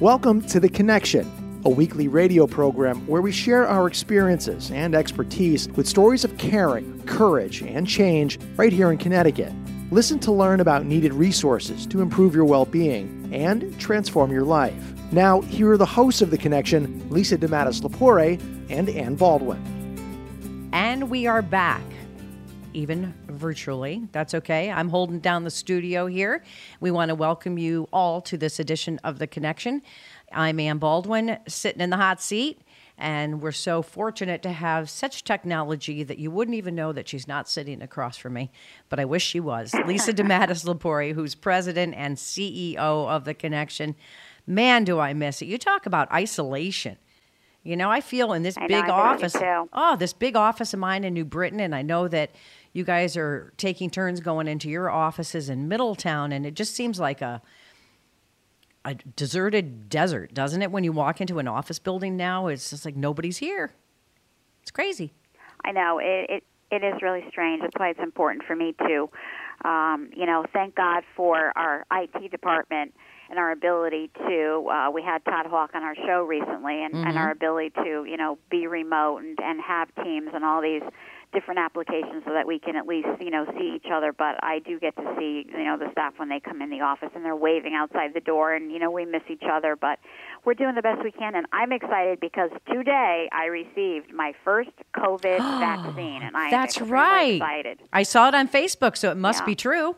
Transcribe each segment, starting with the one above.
Welcome to The Connection, a weekly radio program where we share our experiences and expertise with stories of caring, courage, and change right here in Connecticut. Listen to learn about needed resources to improve your well being and transform your life. Now, here are the hosts of The Connection, Lisa DeMattia Lepore and Ann Baldwin. And we are back even virtually. That's okay. I'm holding down the studio here. We want to welcome you all to this edition of The Connection. I'm Ann Baldwin, sitting in the hot seat, and we're so fortunate to have such technology that you wouldn't even know that she's not sitting across from me, but I wish she was. Lisa DeMattia Lepore, who's president and CEO of The Connection. Man, do I miss it. You talk about isolation. You know, I feel in this I big know, office. Oh, this big office of mine in New Britain, and I know that you guys are taking turns going into your offices in Middletown, and it just seems like a a deserted desert, doesn't it? When you walk into an office building now, it's just like nobody's here. It's crazy. I know it, it. It is really strange. That's why it's important for me to, um, you know, thank God for our IT department and our ability to. Uh, we had Todd Hawk on our show recently, and, and our ability to, you know, be remote and, and have teams and all these different applications so that we can at least, you know, see each other. But I do get to see, you know, the staff when they come in the office and they're waving outside the door, and you know, we miss each other, but we're doing the best we can. And I'm excited because today I received my first COVID vaccine, and I'm That's right. excited. I saw it on Facebook, so it must Yeah. be true.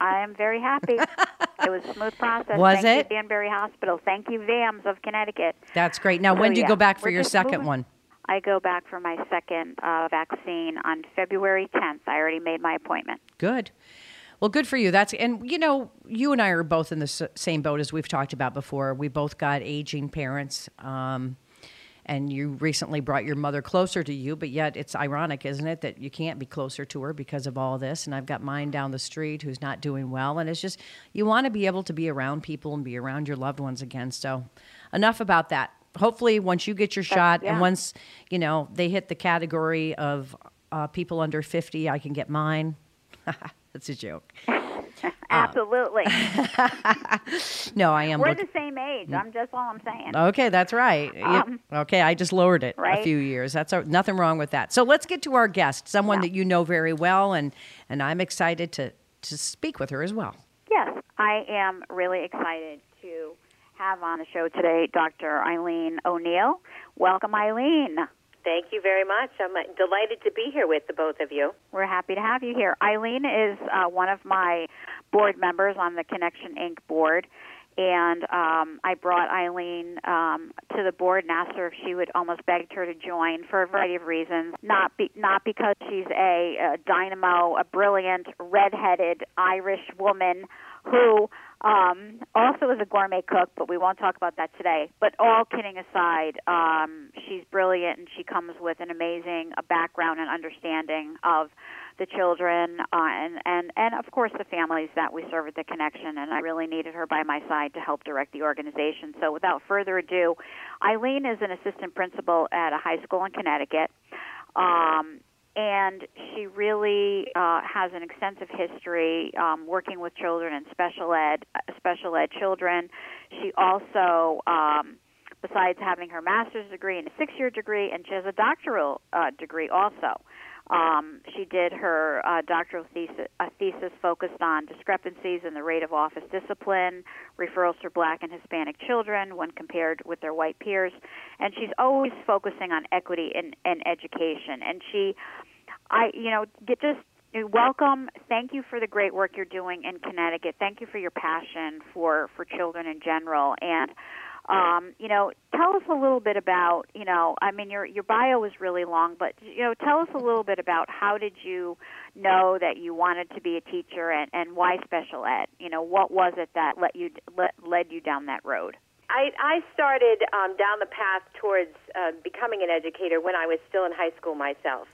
I am very happy. it was a smooth process. Was Thank it? You, Danbury Hospital. Thank you, VAMS of Connecticut. That's great. Now, So, when do you yeah, go back for we're your second moving. one? I go back for my second uh, vaccine on February 10th. I already made my appointment. Good. Well, good for you. That's and you know, you and I are both in the same boat as we've talked about before. We both got aging parents, um, and you recently brought your mother closer to you. But yet, it's ironic, isn't it, that you can't be closer to her because of all this. And I've got mine down the street who's not doing well, and it's just you want to be able to be around people and be around your loved ones again. So, enough about that. Hopefully, once you get your shot, and yeah. once you know they hit the category of uh, people under fifty, I can get mine. That's a joke. Absolutely. No, I am. We're look- the same age. I'm just all I'm saying. okay, that's right. Um, okay, I just lowered it a few years. That's a, nothing wrong with that. So let's get to our guest, someone Yeah. that you know very well, and and I'm excited to to speak with her as well. Yes, I am really excited to have on the show today Dr. Eileen O'Neill. Welcome, Eileen. Thank you very much. I'm uh, delighted to be here with the both of you. We're happy to have you here. Eileen is uh, one of my board members on the Connection Inc. board. And um, I brought Eileen um, to the board and asked her if she would almost begged her to join for a variety of reasons. Not be, not because she's a, a dynamo, a brilliant, redheaded Irish woman who um, also is a gourmet cook, but we won't talk about that today. But all kidding aside, um, she's brilliant and she comes with an amazing uh, background and understanding of the children uh, and, and, and, of course, the families that we serve at the Connection. And I really needed her by my side to help direct the organization. So without further ado, Eileen is an assistant principal at a high school in Connecticut. Um, and she really uh, has an extensive history um, working with children and special ed, uh, special ed children. She also, um, besides having her master's degree and a six-year degree, and she has a doctoral uh, degree also. Um, she did her uh, doctoral thesis, a thesis focused on discrepancies in the rate of office discipline, referrals for black and Hispanic children when compared with their white peers, and she's always focusing on equity in, in education. And she, I, you know, get just welcome. Thank you for the great work you're doing in Connecticut. Thank you for your passion for for children in general and um, you know, tell us a little bit about, you know, I mean, your your bio was really long, but you know, tell us a little bit about how did you know that you wanted to be a teacher and and why special ed? You know, what was it that let you let, led you down that road? I, I started um, down the path towards uh, becoming an educator when I was still in high school myself.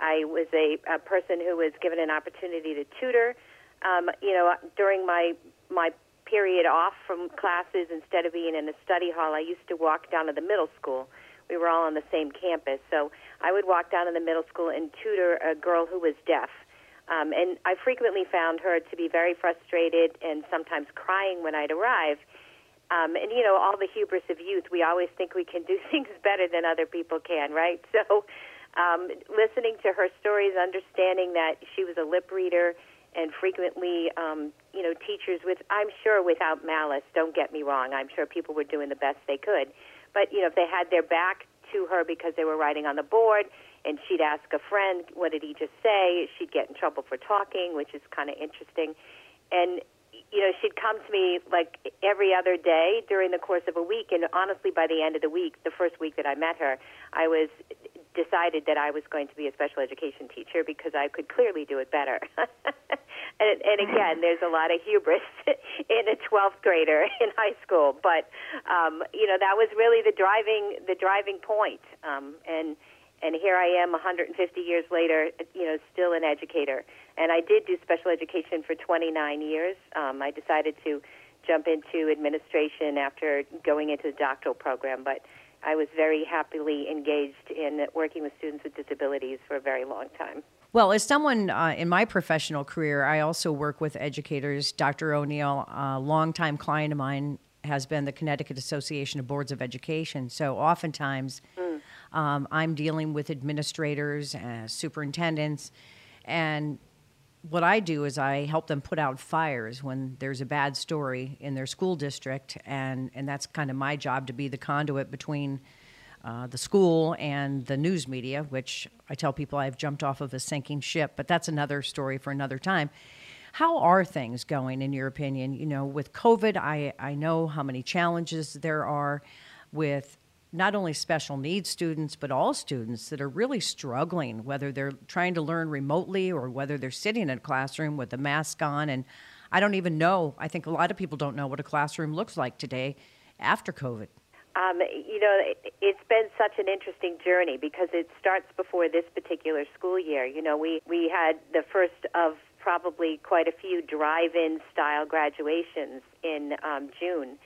I was a, a person who was given an opportunity to tutor. Um, you know, during my my period off from classes instead of being in a study hall, I used to walk down to the middle school. We were all on the same campus, so I would walk down to the middle school and tutor a girl who was deaf. Um, and I frequently found her to be very frustrated and sometimes crying when I'd arrive. Um, and you know, all the hubris of youth, we always think we can do things better than other people can, right? So, um, listening to her stories, understanding that she was a lip reader and frequently, um, you know, teachers with, I'm sure without malice, don't get me wrong, I'm sure people were doing the best they could. But, you know, if they had their back to her because they were writing on the board and she'd ask a friend, what did he just say? She'd get in trouble for talking, which is kind of interesting. And, you know, she'd come to me like every other day during the course of a week. And honestly, by the end of the week, the first week that I met her, I was decided that I was going to be a special education teacher because I could clearly do it better. and, and again, there's a lot of hubris in a 12th grader in high school, but um, you know that was really the driving the driving point. Um, and and here I am, 150 years later, you know, still an educator. And I did do special education for 29 years. Um, I decided to jump into administration after going into the doctoral program, but I was very happily engaged in working with students with disabilities for a very long time. Well, as someone uh, in my professional career, I also work with educators. Dr. O'Neill, a longtime client of mine, has been the Connecticut Association of Boards of Education. So oftentimes, mm. um, I'm dealing with administrators, uh, superintendents, and what I do is I help them put out fires when there's a bad story in their school district, and, and that's kind of my job to be the conduit between uh, the school and the news media, which I tell people I've jumped off of a sinking ship, but that's another story for another time. How are things going, in your opinion? You know, with COVID, I, I know how many challenges there are with not only special needs students, but all students that are really struggling, whether they're trying to learn remotely or whether they're sitting in a classroom with a mask on. And I don't even know, I think a lot of people don't know what a classroom looks like today after COVID. Um, you know, it, it's been such an interesting journey because it starts before this particular school year. You know, we, we had the first of probably quite a few drive in style graduations in um, June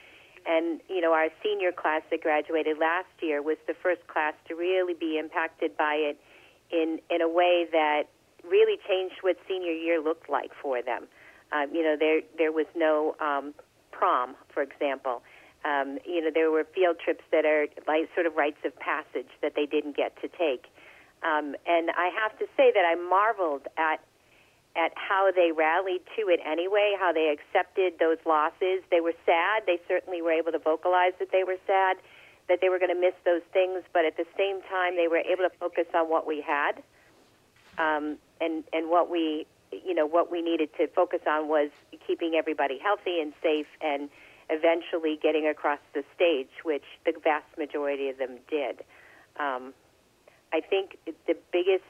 and you know our senior class that graduated last year was the first class to really be impacted by it in in a way that really changed what senior year looked like for them. Um, you know, there there was no um, prom, for example. Um, you know, there were field trips that are like sort of rites of passage that they didn't get to take. Um, and I have to say that I marveled at at how they rallied to it anyway, how they accepted those losses. They were sad. They certainly were able to vocalize that they were sad, that they were going to miss those things, but at the same time, they were able to focus on what we had, um, and and what we, you know, what we needed to focus on was keeping everybody healthy and safe, and eventually getting across the stage, which the vast majority of them did. Um, I think the biggest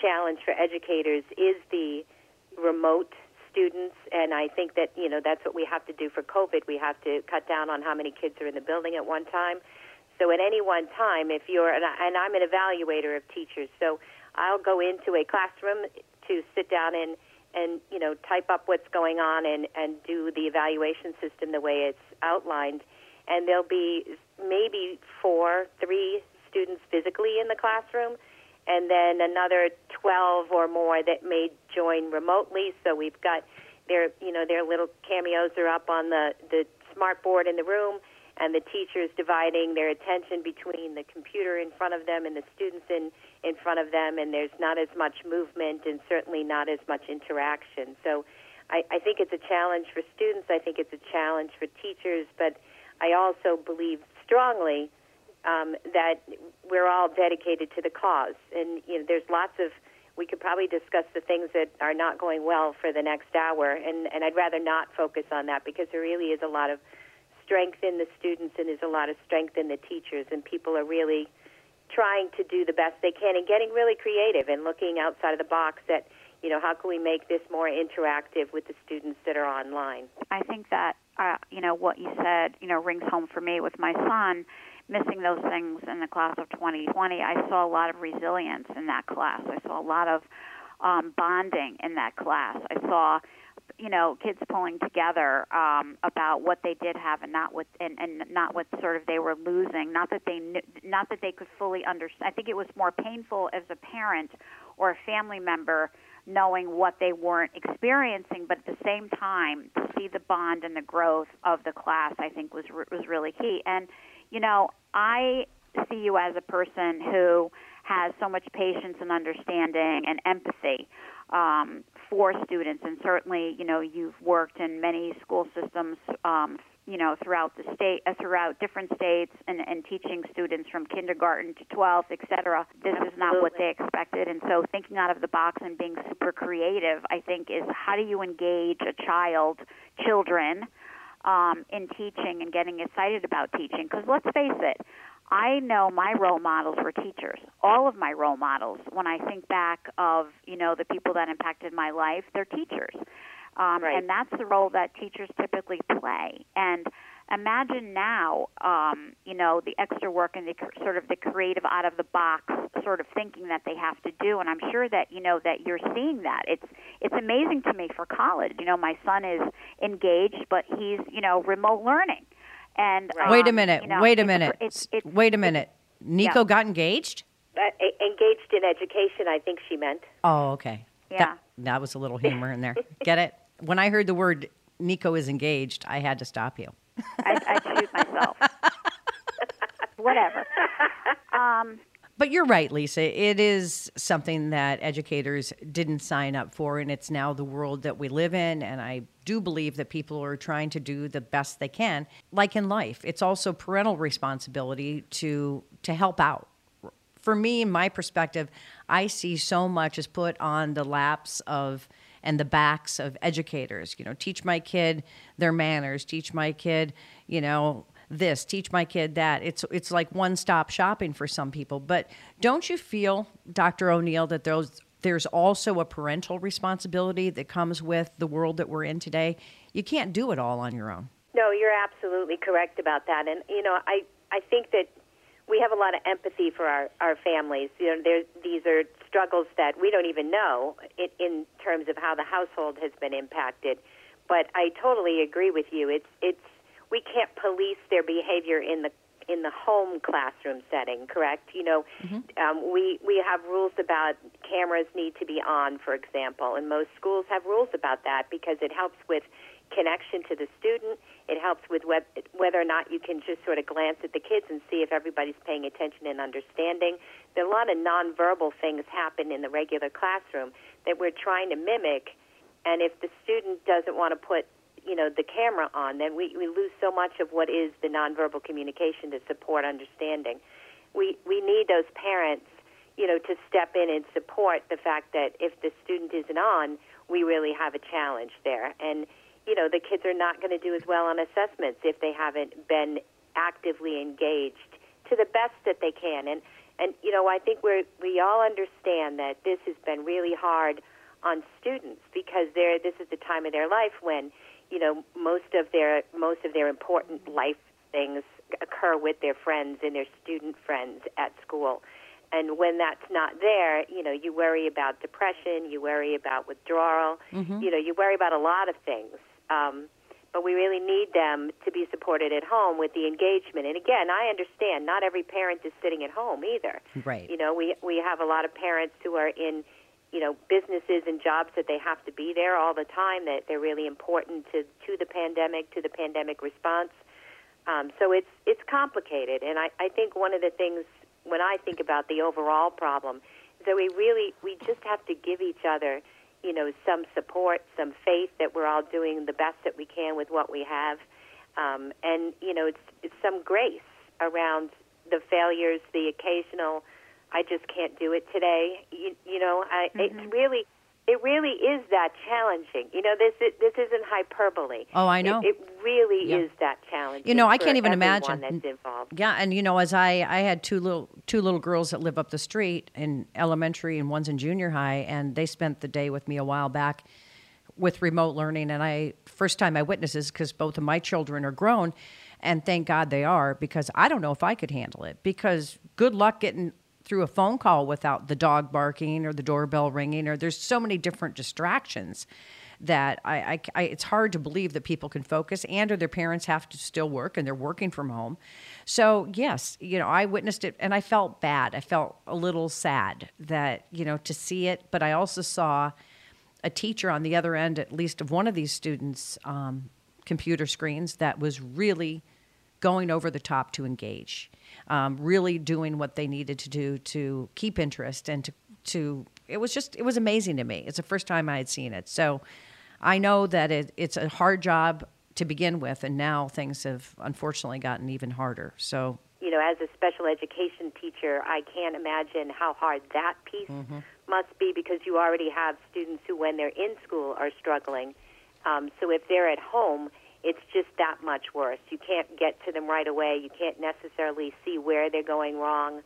challenge for educators is the remote students and I think that you know that's what we have to do for COVID. We have to cut down on how many kids are in the building at one time. So at any one time, if you're and, I, and I'm an evaluator of teachers, so I'll go into a classroom to sit down and and you know type up what's going on and and do the evaluation system the way it's outlined. And there'll be maybe four, three students physically in the classroom and then another 12 or more that may join remotely. So we've got their, you know, their little cameos are up on the the smart board in the room, and the teachers dividing their attention between the computer in front of them and the students in in front of them, and there's not as much movement and certainly not as much interaction. So. I, I think it's a challenge for students. I think it's a challenge for teachers, but I also believe strongly um, that we're all dedicated to the cause. And you know, there's lots of we could probably discuss the things that are not going well for the next hour, and and I'd rather not focus on that because there really is a lot of strength in the students and there's a lot of strength in the teachers, and people are really trying to do the best they can and getting really creative and looking outside of the box at you know how can we make this more interactive with the students that are online. I think that uh, you know what you said you know rings home for me with my son missing those things in the class of 2020, I saw a lot of resilience in that class. I saw a lot of um, bonding in that class. I saw, you know, kids pulling together um, about what they did have and not what and, and not what sort of they were losing. Not that they knew, not that they could fully understand. I think it was more painful as a parent or a family member knowing what they weren't experiencing, but at the same time, to see the bond and the growth of the class, I think was was really key. And you know, I see you as a person who has so much patience and understanding and empathy um, for students, and certainly, you know, you've worked in many school systems, um, you know, throughout the state, uh, throughout different states, and, and teaching students from kindergarten to 12th, et cetera. This is not what they expected, and so thinking out of the box and being super creative, I think, is how do you engage a child, children um, in teaching and getting excited about teaching. Because let's face it, I know my role models were teachers. All of my role models, when I think back of you know the people that impacted my life, they're teachers, um, right. and that's the role that teachers typically play. And imagine now, um, you know, the extra work and the sort of the creative out of the box sort of thinking that they have to do. And I'm sure that you know that you're seeing that. It's it's amazing to me for college. You know, my son is engaged, but he's you know remote learning. And um, wait a um, minute, you know, wait a minute, it's, it's, wait a minute. Nico Yeah. got engaged. uh, e- engaged in education i think she meant Oh, okay. Yeah. That, that was a little humor in there. Get it? When I heard the word Nico is engaged, I had to stop you. I, I shoot myself. Whatever. Um, But you're right, Lisa. It is something that educators didn't sign up for, and it's now the world that we live in. And I do believe that people are trying to do the best they can. Like in life, it's also parental responsibility to to help out. For me, my perspective, I see so much is put on the laps of and the backs of educators. You know, teach my kid their manners, teach my kid, you know, this, teach my kid that. It's it's like one stop shopping for some people. But don't you feel, Dr. O'Neill, that those there's also a parental responsibility that comes with the world that we're in today? You can't do it all on your own. No, you're absolutely correct about that. And you know, I I think that we have a lot of empathy for our our families. You know, there these are struggles that we don't even know in, in terms of how the household has been impacted. But I totally agree with you. It's it's we can't police their behavior in the in the home classroom setting, correct? You know, um, we we have rules about cameras need to be on, for example, and most schools have rules about that because it helps with connection to the student. It helps with web, whether or not you can just sort of glance at the kids and see if everybody's paying attention and understanding. There are a lot of nonverbal things happen in the regular classroom that we're trying to mimic, and if the student doesn't want to put you know the camera on, then we, we lose so much of what is the nonverbal communication to support understanding. We we need those parents, you know, to step in and support the fact that if the student isn't on, we really have a challenge there. And you know, the kids are not going to do as well on assessments if they haven't been actively engaged to the best that they can. And and you know, I think we we all understand that this has been really hard on students because they're this is the time of their life when you know most of their most of their important life things occur with their friends and their student friends at school. And when that's not there, you know, you worry about depression, you worry about withdrawal, mm-hmm. you know, you worry about a lot of things. Um, but we really need them to be supported at home with the engagement. And again, I understand not every parent is sitting at home either. Right. You know, we we have a lot of parents who are in, you know, businesses and jobs that they have to be there all the time. That they're really important to to the pandemic, to the pandemic response. Um, so it's it's complicated, and I, I think one of the things when I think about the overall problem is that we really we just have to give each other, you know, some support, some faith that we're all doing the best that we can with what we have, um, and you know, it's it's some grace around the failures, the occasional, I just can't do it today. You, you know, I, Mm-hmm. it's really it really is that challenging. You know, this it, this isn't hyperbole. Oh, I know. It, it really Yeah. is that challenging. You know, I can't even imagine. that's involved. Yeah, and you know, as I I had two little two little girls that live up the street in elementary and one's in junior high, and they spent the day with me a while back with remote learning, and I first time I witnessed this because both of my children are grown, and thank God they are because I don't know if I could handle it because good luck getting through a phone call without the dog barking or the doorbell ringing or there's so many different distractions that I, I, I- it's hard to believe that people can focus and or their parents have to still work and they're working from home. So yes you know i witnessed it and i felt bad. I felt a little sad that you know to see it but i also saw a teacher on the other end at least of one of these students um, computer screens that was really going over the top to engage um, really doing what they needed to do to keep interest and to to it was just it was amazing to me. It's the first time i had seen it. So i know that it, it's a hard job to begin with and now things have unfortunately gotten even harder. So You know, as a special education teacher, I can't imagine how hard that piece must be because you already have students who, when they're in school, are struggling. Um, so if they're at home, it's just that much worse. You can't get to them right away. You can't necessarily see where they're going wrong,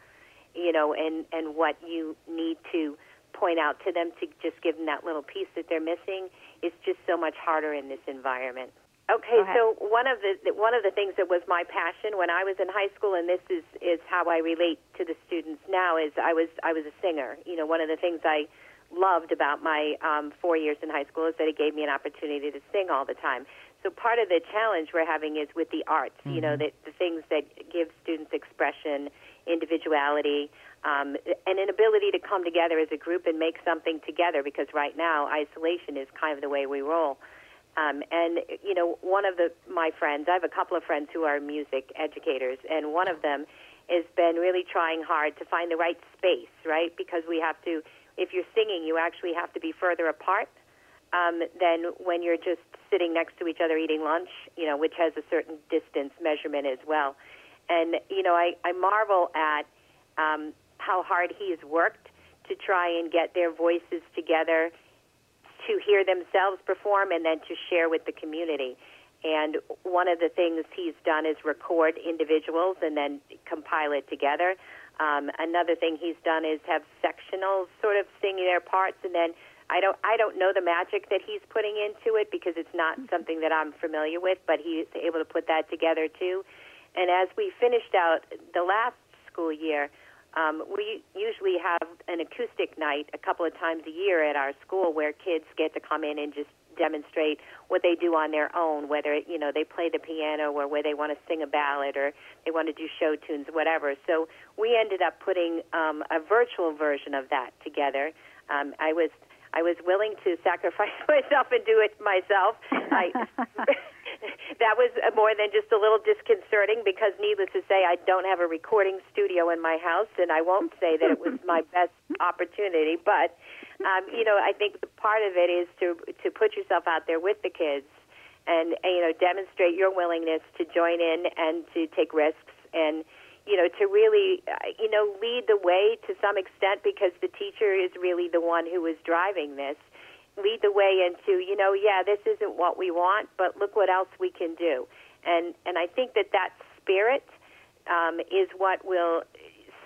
you know, and, and what you need to point out to them to just give them that little piece that they're missing. It's just so much harder in this environment. Okay, so one of the one of the things that was my passion when I was in high school, and this is is how I relate to the students now, is I was I was a singer. You know, one of the things I loved about my um, four years in high school is that it gave me an opportunity to sing all the time. So part of the challenge we're having is with the arts. You know, that the things that give students expression, individuality, um, and an ability to come together as a group and make something together. Because right now, isolation is kind of the way we roll. Um, and you know, one of the my friends, I have a couple of friends who are music educators, and one of them has been really trying hard to find the right space, right? Because we have to, if you're singing, you actually have to be further apart um, than when you're just sitting next to each other eating lunch, you know, which has a certain distance measurement as well. And you know, I, I marvel at um, how hard he has worked to try and get their voices together to hear themselves perform and then to share with the community. And one of the things he's done is record individuals and then compile it together. Um, another thing he's done is have sectionals sort of sing their parts, and then I don't I don't know the magic that he's putting into it because it's not something that I'm familiar with, but he's able to put that together too. And as we finished out the last school year, um, we usually have an acoustic night a couple of times a year at our school where kids get to come in and just demonstrate what they do on their own, whether you know they play the piano or where they want to sing a ballad or they want to do show tunes, whatever. So we ended up putting um, a virtual version of that together. Um, I was I was willing to sacrifice myself and do it myself. I, that was more than just a little disconcerting because, needless to say, I don't have a recording studio in my house, and I won't say that it was my best opportunity. But um, you know, I think the part of it is to to put yourself out there with the kids, and uh, you know, demonstrate your willingness to join in and to take risks, and you know, to really uh, you know lead the way to some extent because the teacher is really the one who is driving this. Lead the way into you know yeah this isn't what we want but look what else we can do. And and i think that that spirit um, is what will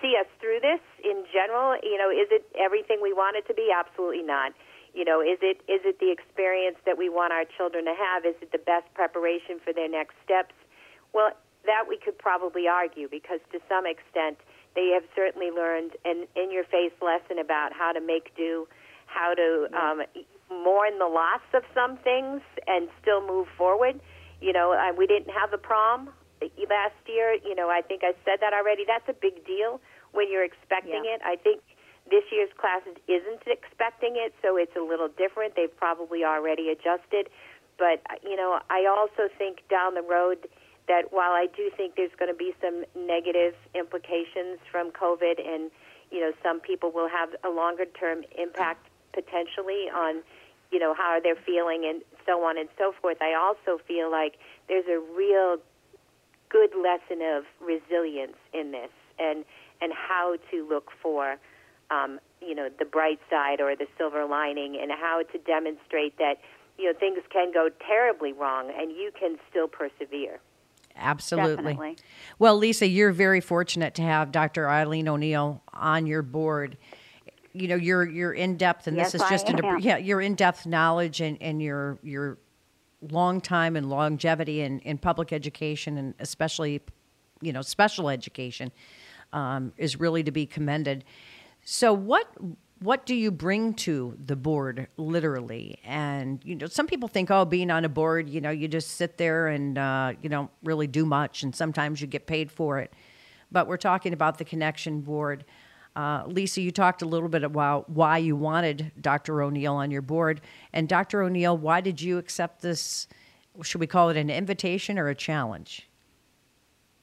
see us through this in general. You know is it everything we want it to be? Absolutely not. You know is it is it the experience that we want our children to have? Is it the best preparation for their next steps? Well that we could probably argue because to some extent they have certainly learned an in your face lesson about how to make do how to um, mourn the loss of some things and still move forward. You know, uh, we didn't have the prom last year. You know, I think I said that already. That's a big deal when you're expecting Yeah. it. I think this year's class isn't expecting it, so it's a little different. They've probably already adjusted. But, uh, you know, I also think down the road that while I do think there's going to be some negative implications from COVID, and you know some people will have a longer term impact potentially on you know how they're feeling and so on and so forth. I also feel like there's a real good lesson of resilience in this, and and how to look for um, you know the bright side or the silver lining, and how to demonstrate that you know things can go terribly wrong and you can still persevere. Absolutely. Definitely. Well, Lisa, you're very fortunate to have Dr. Eileen O'Neill on your board. You know, you're you're in depth, and Yes, this is just an yeah, your in depth knowledge and and your your long time and longevity in in public education, and especially, you know, special education, um, is really to be commended. So, what what do you bring to the board, literally? And you know, some people think, oh, being on a board, you know, you just sit there and uh, you don't really do much, and sometimes you get paid for it. But we're talking about the connection board. Uh, Lisa, you talked a little bit about why you wanted Dr. O'Neill on your board, and Dr. O'Neill, why did you accept this? Should we call it an invitation or a challenge?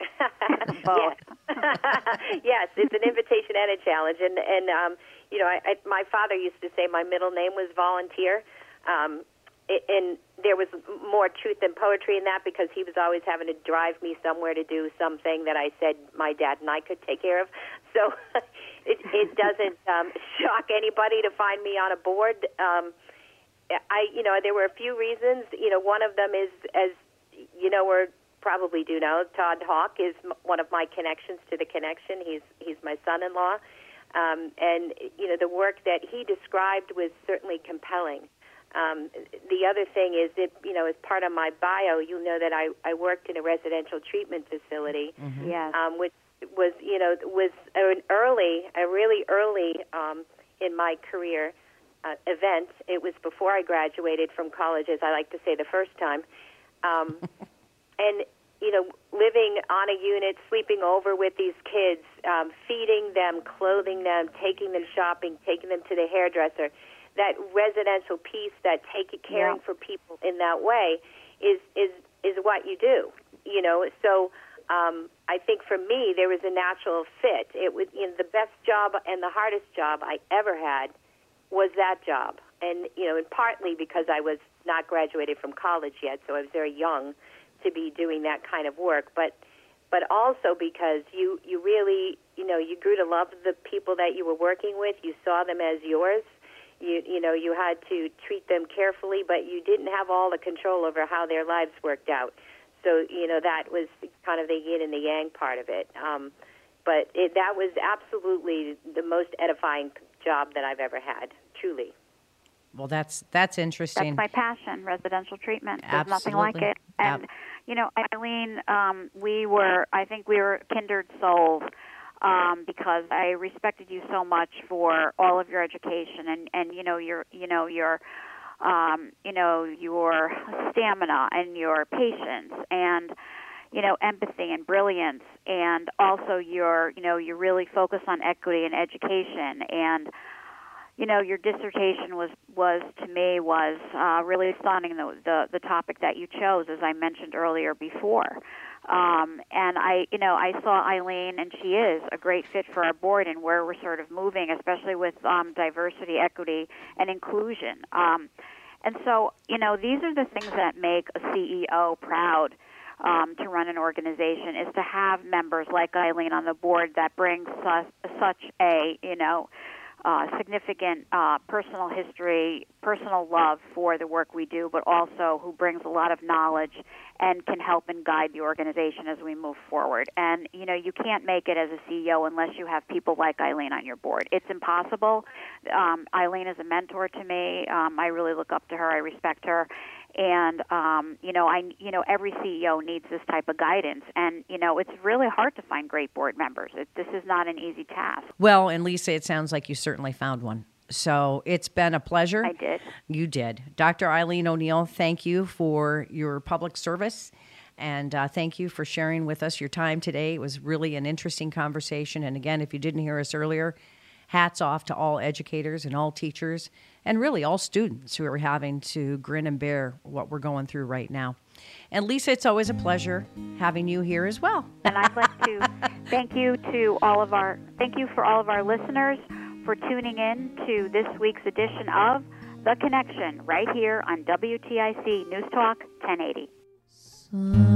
yes. yes, it's an invitation and a challenge. And and um, you know, I, I, my father used to say my middle name was volunteer. Um, and there was more truth than poetry in that because he was always having to drive me somewhere to do something that I said my dad and I could take care of. So it, it doesn't um, shock anybody to find me on a board. Um, I, you know, there were a few reasons. You know, one of them is, as you know, or probably do know, Todd Hawk is m- one of my connections to the connection. He's he's my son-in-law, um, and you know, the work that he described was certainly compelling. Um, the other thing is that you know, as part of my bio, you know that I I worked in a residential treatment facility, Yes. um, which was you know was an early, a really early um, in my career uh, event. It was before I graduated from college, as I like to say the first time, um, and you know, living on a unit, sleeping over with these kids, um, feeding them, clothing them, taking them shopping, taking them to the hairdresser. That residential piece, that taking caring Yeah. for people in that way, is is is what you do. You know, so um, I think for me there was a natural fit. It was you know, the best job and the hardest job I ever had was that job, and you know, and partly because I was not graduated from college yet, so I was very young to be doing that kind of work, but but also because you you really you know you grew to love the people that you were working with. You saw them as yours. You you know you had to treat them carefully, but you didn't have all the control over how their lives worked out. So you know that was kind of the yin and the yang part of it. Um, but it, that was absolutely the most edifying job that I've ever had. Truly. Well, that's that's interesting. That's my passion, residential treatment. There's nothing like it. And Ab- you know, Eileen, um, we were I think we were kindred souls um, because I respected you so much for all of your education and and you know your you know your um, you know your stamina and your patience and you know empathy and brilliance and also your you know your really focus on equity and education and you know your dissertation was was to me was uh, really stunning the, the the topic that you chose as I mentioned earlier before. Um, and I you know I saw Eileen and she is a great fit for our board and where we're sort of moving especially with um, diversity equity and inclusion. Um, and so you know these are the things that make a CEO proud um, to run an organization is to have members like Eileen on the board that brings su- such a you know uh, significant uh, personal history, personal love for the work we do, but also who brings a lot of knowledge and can help and guide the organization as we move forward. And you know, you can't make it as a CEO unless you have people like Eileen on your board. It's impossible. Um, Eileen is a mentor to me. Um, I really look up to her. I respect her. And um, you know, I you know every CEO needs this type of guidance, and you know it's really hard to find great board members. It, this is not an easy task. Well, and Lisa, it sounds like you certainly found one. So it's been a pleasure. I did. You did. Dr. Eileen O'Neill, thank you for your public service. And uh, thank you for sharing with us your time today. It was really an interesting conversation. And again, if you didn't hear us earlier, hats off to all educators and all teachers and really all students who are having to grin and bear what we're going through right now. And Lisa, it's always a pleasure having you here as well. and I'd like to thank you to all of our thank you for all of our listeners for tuning in to this week's edition of The Connection right here on WTIC News Talk 1080. We